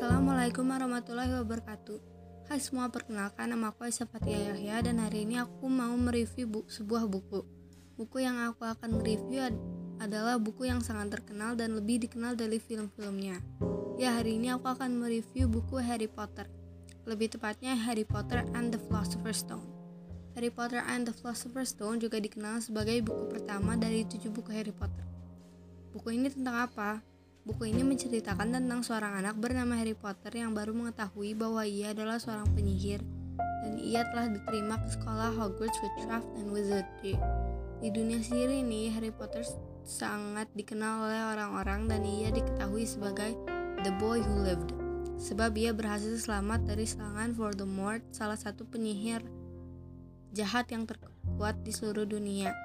Assalamualaikum warahmatullahi wabarakatuh. Hai semua, perkenalkan nama aku Aisyah Yahya dan hari ini aku mau mereview bu sebuah buku. Buku yang aku akan mereview ad adalah buku yang sangat terkenal dan lebih dikenal dari film-filmnya. Ya, hari ini aku akan mereview buku Harry Potter. Lebih tepatnya Harry Potter and the Philosopher's Stone. Harry Potter and the Philosopher's Stone juga dikenal sebagai buku pertama dari tujuh buku Harry Potter. Buku ini tentang apa? Buku ini menceritakan tentang seorang anak bernama Harry Potter yang baru mengetahui bahwa ia adalah seorang penyihir dan ia telah diterima ke sekolah Hogwarts Witchcraft and Wizardry. Di dunia sihir ini, Harry Potter sangat dikenal oleh orang-orang dan ia diketahui sebagai The Boy Who Lived sebab ia berhasil selamat dari serangan Voldemort, salah satu penyihir jahat yang terkuat di seluruh dunia.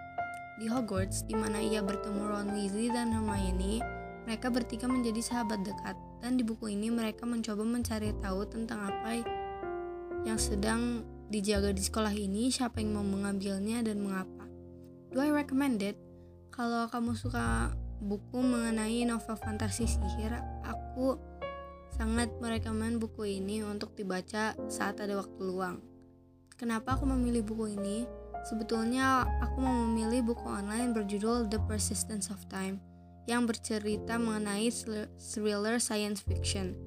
Di Hogwarts, di mana ia bertemu Ron Weasley dan Hermione, mereka bertiga menjadi sahabat dekat, dan di buku ini mereka mencoba mencari tahu tentang apa yang sedang dijaga di sekolah ini, siapa yang mau mengambilnya, dan mengapa. Do I recommend it? Kalau kamu suka buku mengenai novel fantasi sihir, aku sangat merekomend buku ini untuk dibaca saat ada waktu luang. Kenapa aku memilih buku ini? Sebetulnya aku mau memilih buku online berjudul The Persistence of Time yang bercerita mengenai thriller science fiction.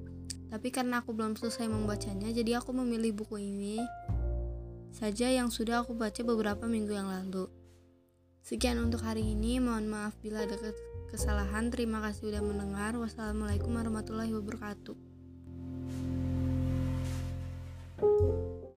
Tapi karena aku belum selesai membacanya, jadi aku memilih buku ini saja yang sudah aku baca beberapa minggu yang lalu. Sekian untuk hari ini, mohon maaf bila ada kesalahan. Terima kasih sudah mendengar. Wassalamualaikum warahmatullahi wabarakatuh.